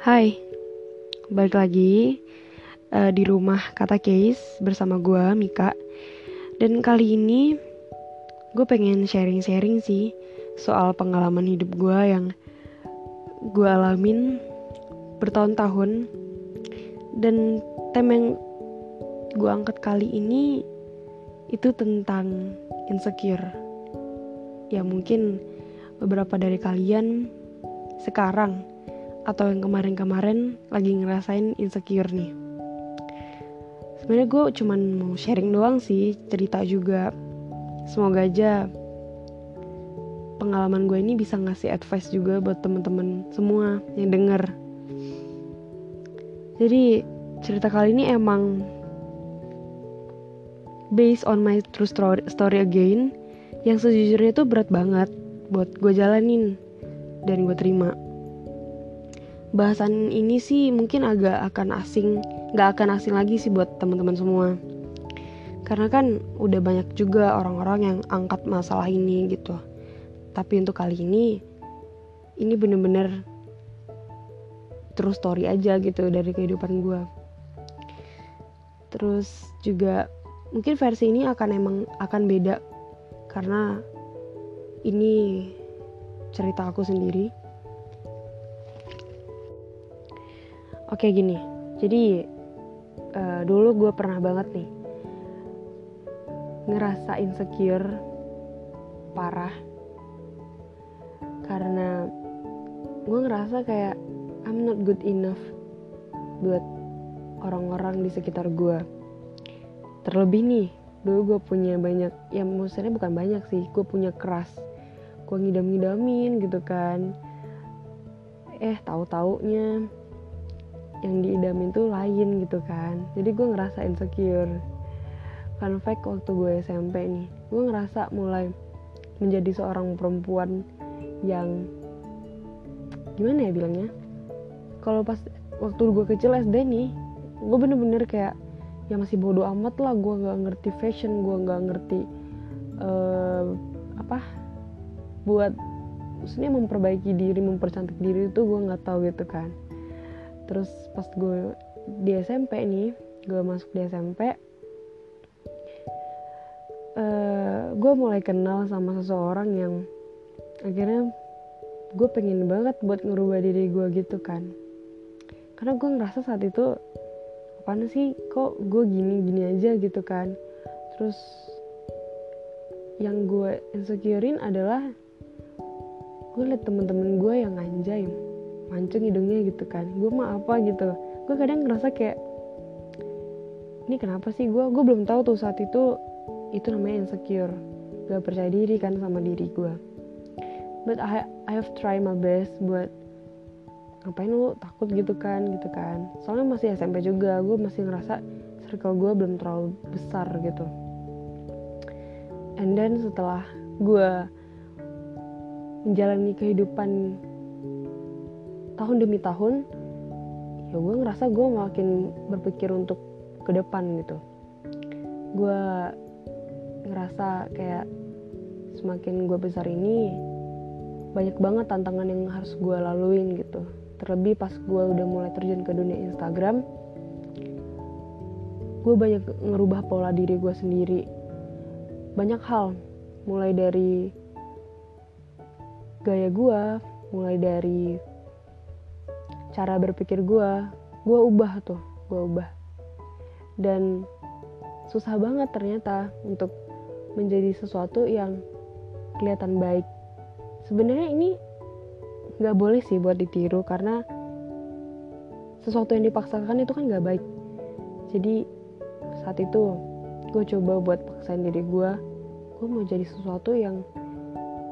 Hai, balik lagi uh, di rumah kata case bersama gue Mika. Dan kali ini gue pengen sharing-sharing sih soal pengalaman hidup gue yang gue alamin bertahun-tahun. Dan tema yang gue angkat kali ini itu tentang insecure. Ya mungkin beberapa dari kalian sekarang atau yang kemarin-kemarin lagi ngerasain insecure nih. Sebenarnya gue cuman mau sharing doang sih cerita juga. Semoga aja pengalaman gue ini bisa ngasih advice juga buat temen-temen semua yang denger. Jadi cerita kali ini emang based on my true story, again yang sejujurnya tuh berat banget buat gue jalanin dan gue terima bahasan ini sih mungkin agak akan asing gak akan asing lagi sih buat teman-teman semua. Karena kan udah banyak juga orang-orang yang angkat masalah ini gitu. Tapi untuk kali ini ini bener-bener terus story aja gitu dari kehidupan gue terus juga mungkin versi ini akan emang akan beda karena ini cerita aku sendiri Oke gini, jadi uh, dulu gue pernah banget nih ngerasa insecure parah karena gue ngerasa kayak I'm not good enough buat orang-orang di sekitar gue. Terlebih nih, dulu gue punya banyak, ya maksudnya bukan banyak sih, gue punya keras. Gue ngidam-ngidamin gitu kan. Eh, tahu-taunya yang diidamin tuh lain gitu kan. Jadi gue ngerasa insecure. Fun fact waktu gue SMP nih gue ngerasa mulai menjadi seorang perempuan yang gimana ya bilangnya? Kalau pas waktu gue kecil SD nih gue bener-bener kayak ya masih bodoh amat lah gue nggak ngerti fashion gue nggak ngerti uh, apa buat maksudnya memperbaiki diri mempercantik diri itu gue nggak tahu gitu kan terus pas gue di SMP nih gue masuk di SMP uh, gue mulai kenal sama seseorang yang akhirnya gue pengen banget buat ngerubah diri gue gitu kan. Karena gue ngerasa saat itu apaan sih? Kok gue gini gini aja gitu kan? Terus yang gue insecurein adalah gue liat temen-temen gue yang anjay mancung hidungnya gitu kan. Gue mah apa gitu. Gue kadang ngerasa kayak ini kenapa sih gue gue belum tahu tuh saat itu itu namanya insecure. Gak percaya diri kan sama diri gue but I I have try my best buat ngapain lu takut gitu kan? Gitu kan. Soalnya masih SMP juga gue masih ngerasa circle gue belum terlalu besar gitu. And then setelah gue menjalani kehidupan tahun demi tahun ya gue ngerasa gue makin berpikir untuk ke depan gitu. Gue ngerasa kayak semakin gue besar ini banyak banget tantangan yang harus gue laluin gitu. Terlebih pas gue udah mulai terjun ke dunia Instagram gue banyak ngerubah pola diri gue sendiri. Banyak hal mulai dari gaya gue mulai dari cara berpikir gue gue ubah tuh gue ubah. Dan susah banget ternyata untuk menjadi sesuatu yang kelihatan baik. Sebenarnya ini nggak boleh sih buat ditiru karena sesuatu yang dipaksakan itu kan nggak baik. Jadi saat itu gue coba buat paksain diri gue gue mau jadi sesuatu yang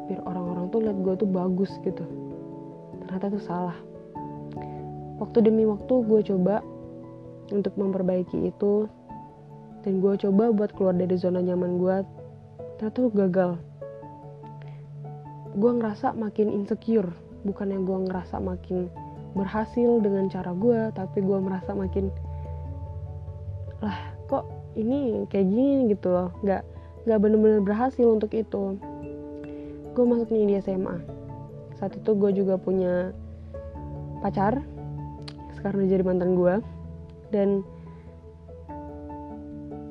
biar orang-orang tuh lihat gue tuh bagus gitu. Ternyata itu salah waktu demi waktu gue coba untuk memperbaiki itu. Dan gue coba buat keluar dari zona nyaman gue ternyata gagal. Gue ngerasa makin insecure. Bukan yang gue ngerasa makin berhasil dengan cara gue tapi gue merasa makin lah kok ini kayak gini gitu loh. Nggak nggak bener-bener berhasil untuk itu. Gue masuk nih di SMA saat itu gue juga punya pacar udah jadi mantan gue dan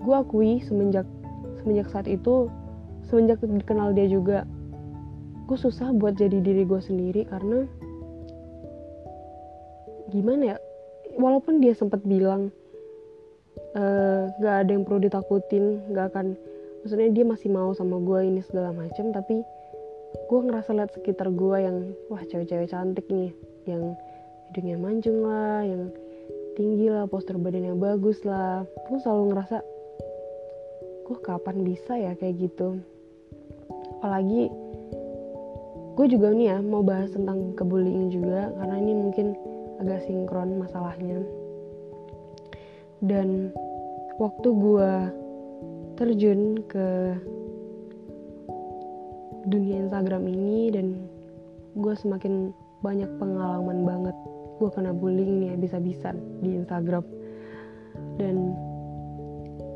gue akui semenjak semenjak saat itu semenjak kenal dia juga gue susah buat jadi diri gue sendiri karena gimana ya walaupun dia sempat bilang uh, gak ada yang perlu ditakutin gak akan maksudnya dia masih mau sama gue ini segala macam tapi gue ngerasa liat sekitar gue yang wah cewek-cewek cantik nih yang hidungnya mancung lah yang tinggi lah postur badannya bagus lah. Gue selalu ngerasa gue kapan bisa ya kayak gitu? Apalagi gue juga nih ya mau bahas tentang kebullying juga karena ini mungkin agak sinkron masalahnya. Dan waktu gue terjun ke dunia Instagram ini dan gue semakin banyak pengalaman banget gue kena bullying nih bisa-bisa di Instagram. Dan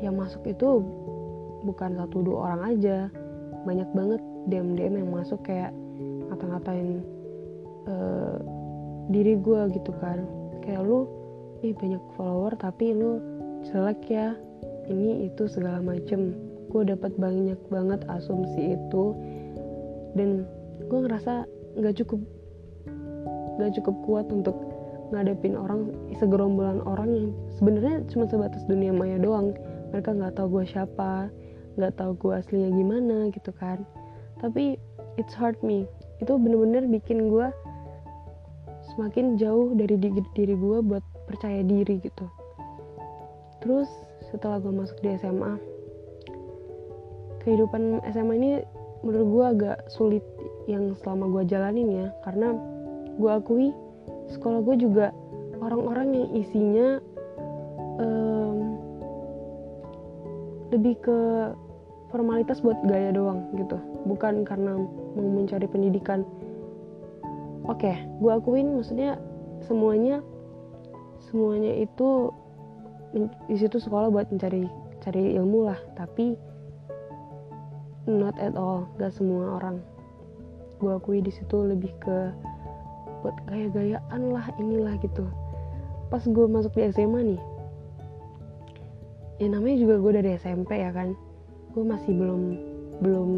yang masuk itu bukan satu dua orang aja. Banyak banget DM DM yang masuk kayak ngata-ngatain uh, diri gue gitu kan. Kayak lu ih banyak follower tapi lu jelek ya. Ini itu segala macem. Gue dapat banyak banget asumsi itu. Dan gue ngerasa nggak cukup nggak cukup kuat untuk ngadepin orang segerombolan orang yang sebenarnya cuma sebatas dunia maya doang. Mereka nggak tahu gue siapa nggak tahu gue aslinya gimana gitu kan. Tapi it's hurt me. Itu bener-bener bikin gue semakin jauh dari diri, diri gue buat percaya diri gitu. Terus setelah gue masuk di SMA kehidupan SMA ini menurut gue agak sulit yang selama gue jalanin ya. Karena gue akui sekolah gue juga orang-orang yang isinya um, lebih ke formalitas buat gaya doang gitu. Bukan karena mau mencari pendidikan. Oke okay, gue akuin maksudnya semuanya semuanya itu di situ sekolah buat mencari cari ilmu lah. Tapi not at all gak semua orang. Gue akui di situ lebih ke buat gaya-gayaan lah inilah gitu. Pas gue masuk di SMA nih ya namanya juga gue dari SMP ya kan gue masih belum belum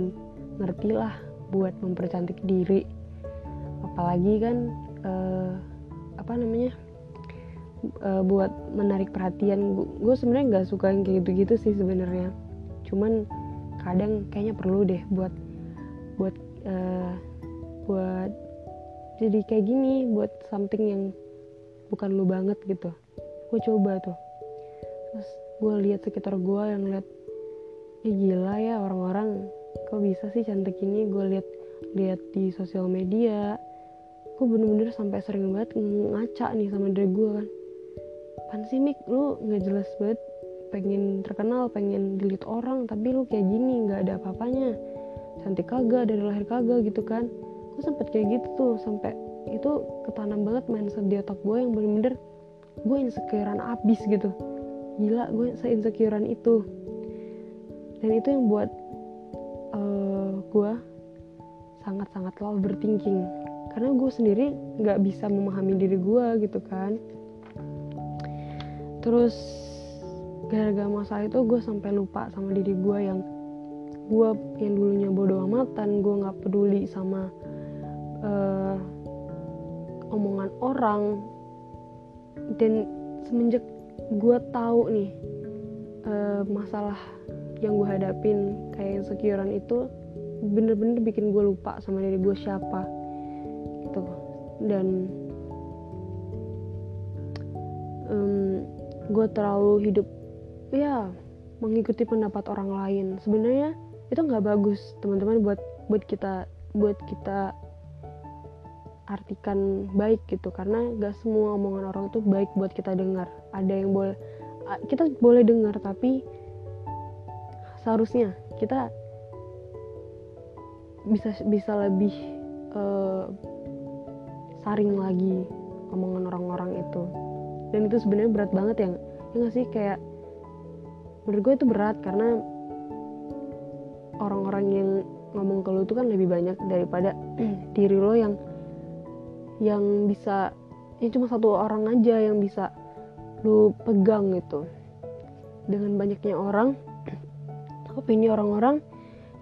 ngerti lah buat mempercantik diri. Apalagi kan uh, apa namanya uh, buat menarik perhatian. Gue sebenarnya nggak suka yang kayak gitu-gitu sih sebenarnya. Cuman kadang kayaknya perlu deh buat buat uh, buat jadi kayak gini buat something yang bukan lu banget gitu. Gue coba tuh. Terus gue lihat sekitar gue yang lihat eh gila ya orang-orang kok bisa sih cantik ini? Gue lihat lihat di sosial media. Gue bener-bener sampai sering banget ngaca nih sama diri gue kan. Pan sih Mik? Lu nggak jelas banget pengen terkenal pengen dilihat orang tapi lu kayak gini nggak ada apa-apanya. Cantik kagak dari lahir kagak gitu kan gue sempet kayak gitu tuh sampai itu ketanam banget mindset di otak gue yang bener-bener gue insecurean abis gitu. Gila gue seinsecurean itu. Dan itu yang buat uh, eh, gue sangat-sangat lol berthinking karena gue sendiri nggak bisa memahami diri gue gitu kan. Terus gara-gara masalah itu gue sampai lupa sama diri gue yang gue yang dulunya bodoh amatan gue nggak peduli sama uh, omongan orang. Dan semenjak gue tahu nih uh, masalah yang gue hadapin kayak insecurean itu bener-bener bikin gue lupa sama diri gue siapa gitu. Dan um, gue terlalu hidup ya mengikuti pendapat orang lain. Sebenarnya itu nggak bagus teman-teman buat buat kita buat kita artikan baik gitu karena gak semua omongan orang itu baik buat kita dengar. Ada yang boleh kita boleh dengar tapi seharusnya kita bisa bisa lebih uh, saring lagi omongan orang-orang itu. Dan itu sebenarnya berat banget ya ya gak sih? Kayak menurut gue itu berat karena orang-orang yang ngomong ke lo itu kan lebih banyak daripada diri lo yang yang bisa ya cuma satu orang aja yang bisa lu pegang gitu. Dengan banyaknya orang opini orang-orang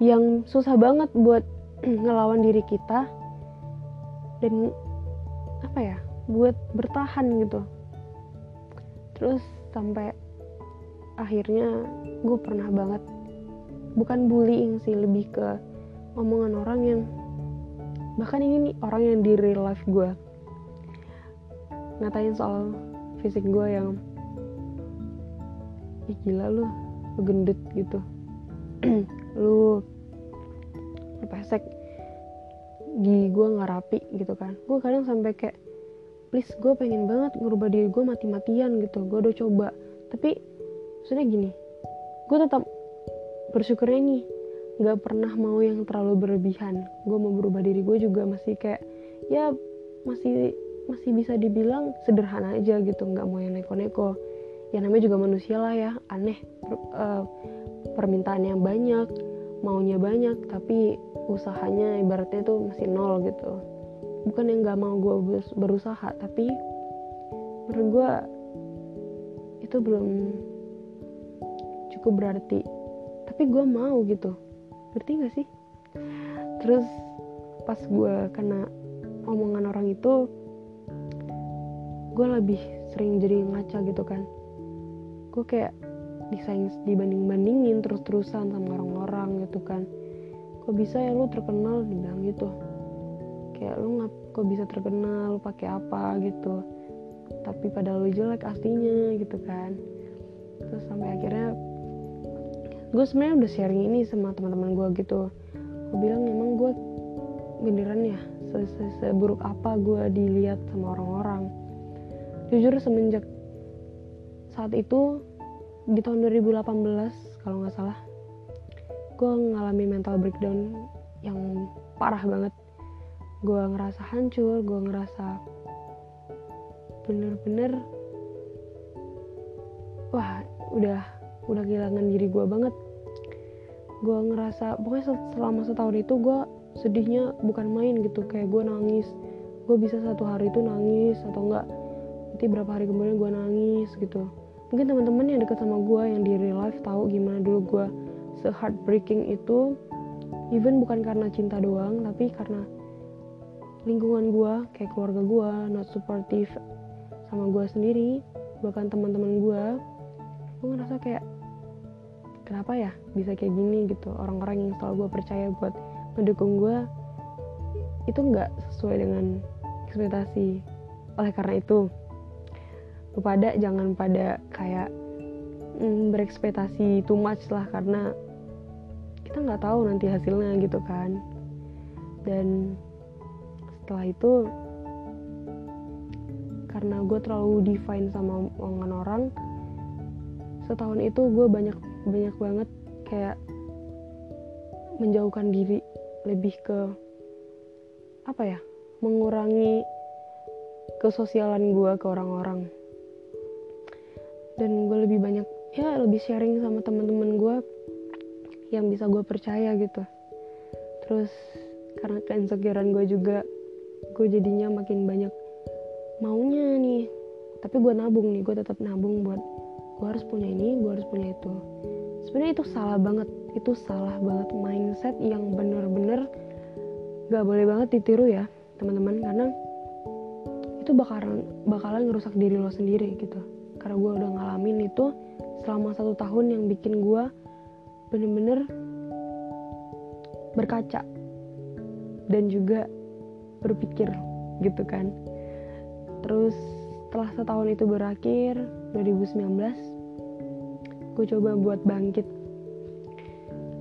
yang susah banget buat ngelawan diri kita dan apa ya buat bertahan gitu. Terus sampai akhirnya gue pernah banget bukan bullying sih lebih ke omongan orang yang bahkan ini nih orang yang di real life gue ngatain soal fisik gue yang Ih, gila lu lu gendut gitu. Lu pesek gigi gue nggak rapi gitu kan. Gue kadang sampai kayak please gue pengen banget ngubah diri gue mati-matian gitu. Gue udah coba. Tapi maksudnya gini gue tetap bersyukurnya ini nggak pernah mau yang terlalu berlebihan. Gue mau berubah diri gue juga masih kayak ya masih masih bisa dibilang sederhana aja gitu nggak mau yang neko-neko. Ya namanya juga manusia lah ya aneh per, uh, permintaannya banyak maunya banyak tapi usahanya ibaratnya tuh masih nol gitu. Bukan yang nggak mau gue berusaha tapi menurut gue itu belum cukup berarti. Tapi gue mau gitu ngerti gak sih? Terus pas gue kena omongan orang itu gue lebih sering jadi ngaca gitu kan. Gue kayak disaing dibanding bandingin terus terusan sama orang-orang gitu kan. Kok bisa ya lu terkenal? Dibilang gitu. Kayak lu ngap kok bisa terkenal? Lu pakai apa gitu. Tapi pada lu jelek aslinya gitu kan. Terus sampai akhirnya gue sebenarnya udah sharing ini sama teman-teman gue gitu. Gue bilang emang gue beneran ya se -se seburuk apa gue dilihat sama orang-orang. Jujur semenjak saat itu di tahun 2018 kalau nggak salah gue ngalami mental breakdown yang parah banget. Gue ngerasa hancur gue ngerasa bener-bener wah udah udah kehilangan diri gue banget. Gue ngerasa pokoknya selama setahun itu gue sedihnya bukan main gitu kayak gue nangis. Gue bisa satu hari itu nangis atau enggak nanti berapa hari kemudian gue nangis gitu. Mungkin teman-teman yang dekat sama gue yang di real life tahu gimana dulu gue se heartbreaking itu. Even bukan karena cinta doang tapi karena lingkungan gue kayak keluarga gue not supportive sama gue sendiri bahkan teman-teman gue gue ngerasa kayak kenapa ya bisa kayak gini gitu? Orang-orang yang selalu gue percaya buat mendukung gue itu nggak sesuai dengan ekspektasi. Oleh karena itu lu pada jangan pada kayak mm, berekspektasi too much lah karena kita nggak tahu nanti hasilnya gitu kan. Dan setelah itu karena gue terlalu define sama omongan orang setahun itu gue banyak banyak banget kayak menjauhkan diri lebih ke apa ya mengurangi kesosialan gue ke orang-orang. Dan gue lebih banyak ya lebih sharing sama teman-teman gue yang bisa gue percaya gitu. Terus karena keinsecurean gue juga gue jadinya makin banyak maunya nih. Tapi gue nabung nih gue tetap nabung buat gue harus punya ini gue harus punya itu. Sebenarnya itu salah banget. Itu salah banget mindset yang bener-bener gak boleh banget ditiru ya teman-teman. Karena itu bakalan bakalan ngerusak diri lo sendiri gitu. Karena gue udah ngalamin itu selama satu tahun yang bikin gue bener-bener berkaca dan juga berpikir gitu kan. Terus setelah setahun itu berakhir 2019 gue coba buat bangkit.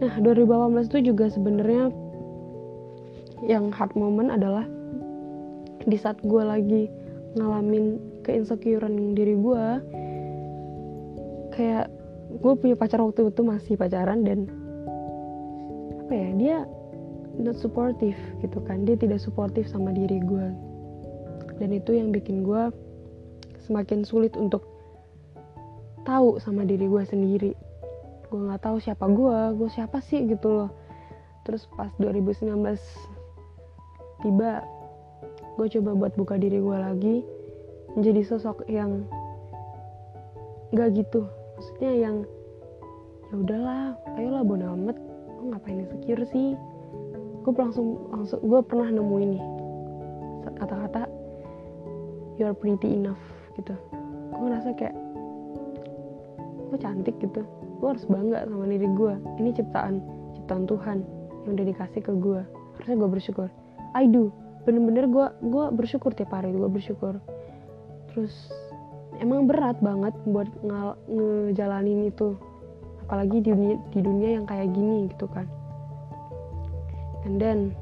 Nah 2018 itu juga sebenarnya yang hard moment adalah di saat gue lagi ngalamin keinsecurean diri gue kayak gue punya pacar waktu itu masih pacaran dan apa ya dia not supportive gitu kan. Dia tidak supportive sama diri gue dan itu yang bikin gue semakin sulit untuk tahu sama diri gue sendiri. Gue nggak tahu siapa gue gue siapa sih gitu loh. Terus pas 2019 tiba gue coba buat buka diri gue lagi menjadi sosok yang nggak gitu. Maksudnya yang ya udahlah ayolah bodo amat lo ngapain insecure sih? Gue langsung langsung gue pernah nemu ini kata-kata you're pretty enough gitu. Gue ngerasa kayak gue cantik gitu. Gue harus bangga sama diri gue ini ciptaan ciptaan Tuhan yang udah dikasih ke gue harusnya gue bersyukur. I do. Bener-bener gue gue bersyukur tiap hari gue bersyukur. Terus emang berat banget buat ngal, ngejalanin itu. Apalagi di dunia di dunia yang kayak gini gitu kan. And then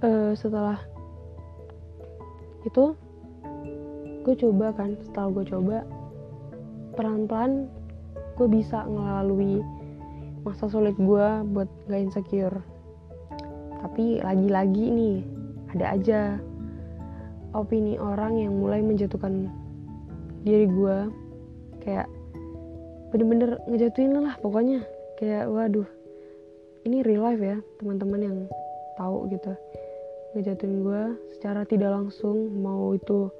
uh, setelah itu gue coba kan setelah gue coba pelan-pelan gue bisa ngelalui masa sulit gue buat gak insecure. Tapi lagi-lagi nih ada aja opini orang yang mulai menjatuhkan diri gue kayak bener-bener ngejatuhin lah pokoknya. Kayak waduh ini real life ya teman-teman yang tahu gitu. Ngejatuhin gue secara tidak langsung mau itu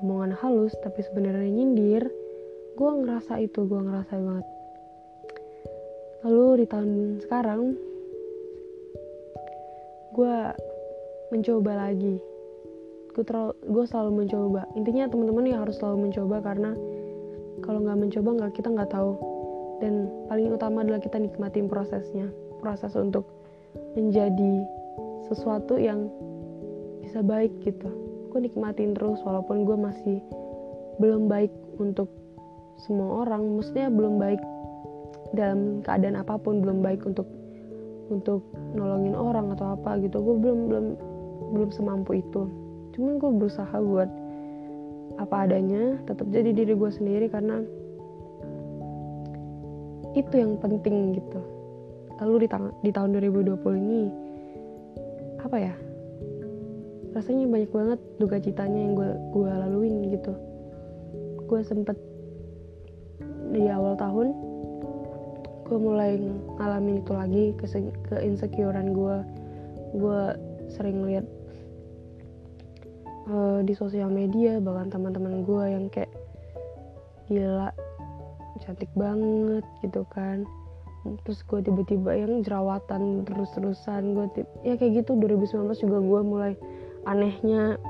omongan halus tapi sebenarnya nyindir gue ngerasa itu gue ngerasa banget. Lalu di tahun sekarang gue mencoba lagi. Gue gue selalu mencoba. Intinya teman-teman ya harus selalu mencoba karena kalau nggak mencoba nggak kita nggak tahu. Dan paling utama adalah kita nikmatin prosesnya. Proses untuk menjadi sesuatu yang bisa baik gitu. Gue nikmatin terus walaupun gue masih belum baik untuk semua orang maksudnya belum baik dalam keadaan apa pun belum baik untuk untuk nolongin orang atau apa gitu. Gue belum belum belum semampu itu. Cuman gue berusaha buat apa adanya tetap jadi diri gue sendiri karena itu yang penting gitu. Lalu di, ta di tahun 2020 ini apa ya rasanya banyak banget duka citanya yang gue gue laluin gitu. Gue sempet di awal tahun gue mulai ngalamin itu lagi ke ke insecurean gue gue sering lihat uh, di sosial media bahkan teman-teman gue yang kayak gila cantik banget gitu kan. Terus gue tiba-tiba yang jerawatan terus-terusan gue ya kayak gitu. 2019 juga gue mulai anehnya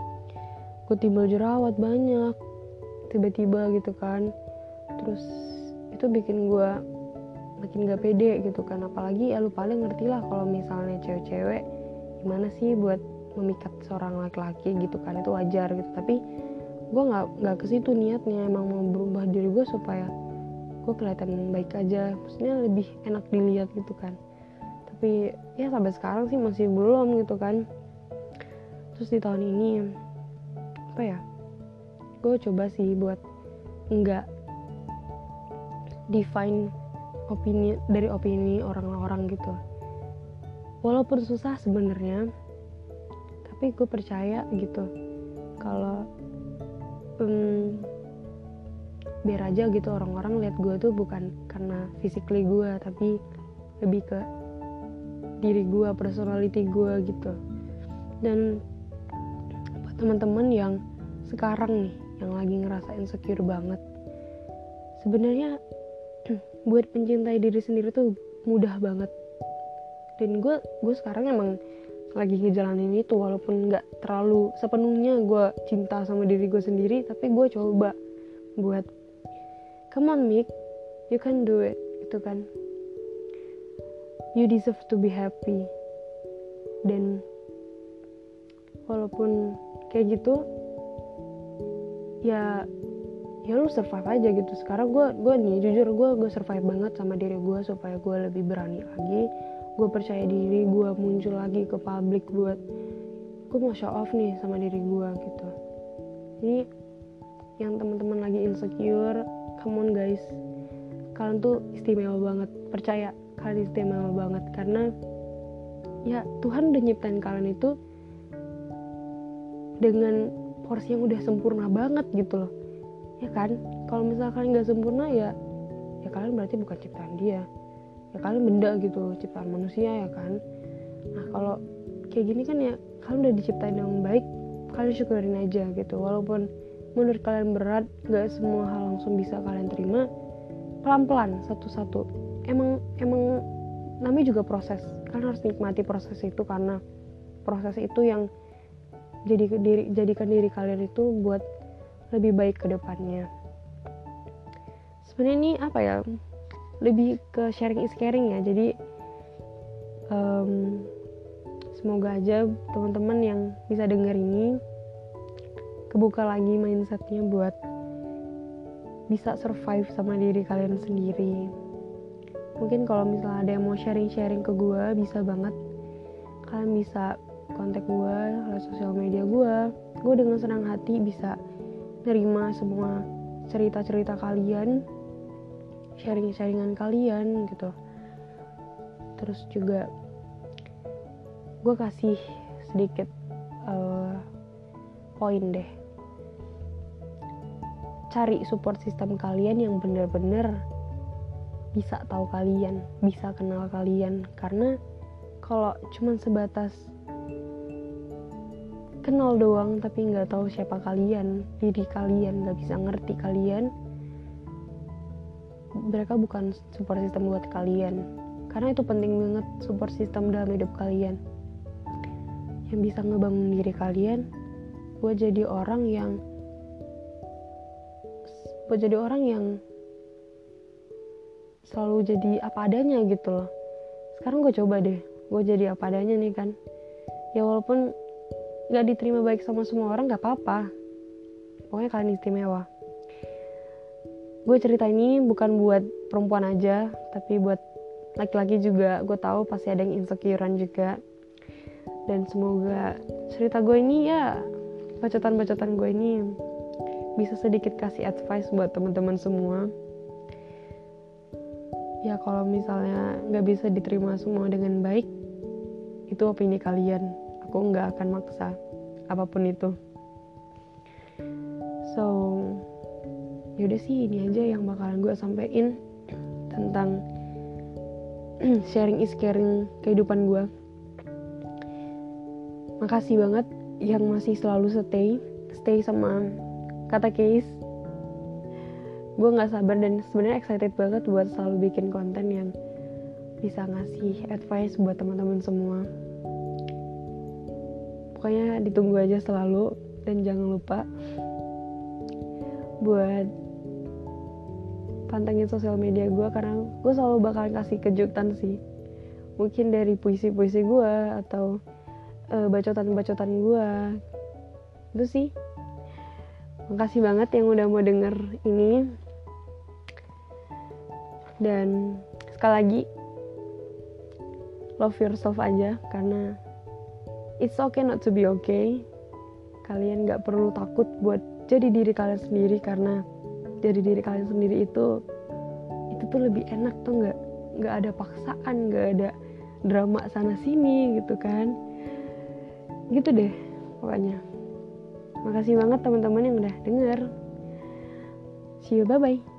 gue timbul jerawat banyak tiba-tiba gitu kan terus itu bikin gue makin gak pede gitu kan. Apalagi ya lu paling ngerti lah kalau misalnya cewek-cewek gimana sih buat memikat seorang laki-laki gitu kan. Itu wajar gitu. Tapi gue nggak nggak ke situ niatnya. Emang mau berubah diri gue supaya gue kelihatan baik aja. Maksudnya lebih enak dilihat gitu kan. Tapi ya sampai sekarang sih masih belum gitu kan. Terus di tahun ini apa ya gue coba sih buat enggak define opini dari opini orang-orang gitu. Walaupun susah sebenarnya tapi gue percaya gitu. Kalau um, biar aja gitu orang-orang lihat gue tuh bukan karena physically gue tapi lebih ke diri gue personality gue gitu. Dan teman-teman yang sekarang nih yang lagi ngerasa insecure banget sebenarnya buat mencintai diri sendiri tuh mudah banget. Dan gue gue sekarang emang lagi ngejalanin itu walaupun nggak terlalu sepenuhnya gue cinta sama diri gue sendiri tapi gue coba buat come on Mick you can do it itu kan. You deserve to be happy. Dan walaupun kayak gitu ya ya lu survive aja gitu. Sekarang gue gue nih jujur gue gue survive banget sama diri gue supaya gue lebih berani lagi. Gue percaya diri gue muncul lagi ke publik buat gue mau show off nih sama diri gue gitu. Jadi yang teman-teman lagi insecure come on guys. Kalian tuh istimewa banget percaya kalian istimewa banget. Karena ya Tuhan udah nyiptain kalian itu dengan porsi yang udah sempurna banget gitu loh ya kan? Kalau misalkan nggak sempurna ya ya kalian berarti bukan ciptaan dia. Ya kalian benda gitu ciptaan manusia ya kan? Nah kalau kayak gini kan ya kalian udah diciptain yang baik kalian syukurin aja gitu. Walaupun menurut kalian berat gak semua hal langsung bisa kalian terima pelan-pelan satu-satu. Emang emang namanya juga proses. Kalian harus nikmati proses itu karena proses itu yang jadi diri jadikan diri kalian itu buat lebih baik ke depannya. Sebenarnya ini apa ya? Lebih ke sharing is caring ya. Jadi um, semoga aja teman-teman yang bisa denger ini kebuka lagi mindsetnya buat bisa survive sama diri kalian sendiri. Mungkin kalau misalnya ada yang mau sharing-sharing ke gue bisa banget. Kalian bisa kontak gue lewat sosial media gue gue dengan senang hati bisa nerima semua cerita-cerita kalian sharing-sharingan kalian gitu terus juga gue kasih sedikit uh, poin deh cari support system kalian yang bener-bener bisa tahu kalian, bisa kenal kalian. Karena kalau cuman sebatas kenal doang tapi nggak tahu siapa kalian, diri kalian, nggak bisa ngerti kalian, mereka bukan support system buat kalian. Karena itu penting banget support system dalam hidup kalian. Yang bisa ngebangun diri kalian buat jadi orang yang buat jadi orang yang selalu jadi apa adanya gitu loh sekarang gue coba deh gue jadi apa adanya nih kan ya walaupun gak diterima baik sama semua orang gak apa-apa. Pokoknya kalian istimewa. Gue cerita ini bukan buat perempuan aja tapi buat laki-laki juga. Gue tahu pasti ada yang insecurean juga. Dan semoga cerita gue ini ya bacotan-bacotan gue ini bisa sedikit kasih advice buat teman-teman semua. Ya kalau misalnya nggak bisa diterima semua dengan baik itu opini kalian aku nggak akan maksa apa pun itu. So yaudah sih ini aja yang bakalan gue sampein tentang sharing is caring kehidupan gue makasih banget yang masih selalu stay stay sama kata Case gue nggak sabar dan sebenarnya excited banget buat selalu bikin konten yang bisa ngasih advice buat teman-teman semua pokoknya ditunggu aja selalu dan jangan lupa buat pantengin sosial media gue karena gue selalu bakalan kasih kejutan sih. Mungkin dari puisi-puisi gue atau uh, bacotan-bacotan gue itu sih. Makasih banget yang udah mau denger ini. Dan sekali lagi love yourself aja karena it's okay not to be okay kalian gak perlu takut buat jadi diri kalian sendiri karena jadi diri kalian sendiri itu itu tuh lebih enak tuh nggak nggak ada paksaan nggak ada drama sana sini gitu kan gitu deh pokoknya Makasih banget teman-teman yang udah denger. See you, bye-bye.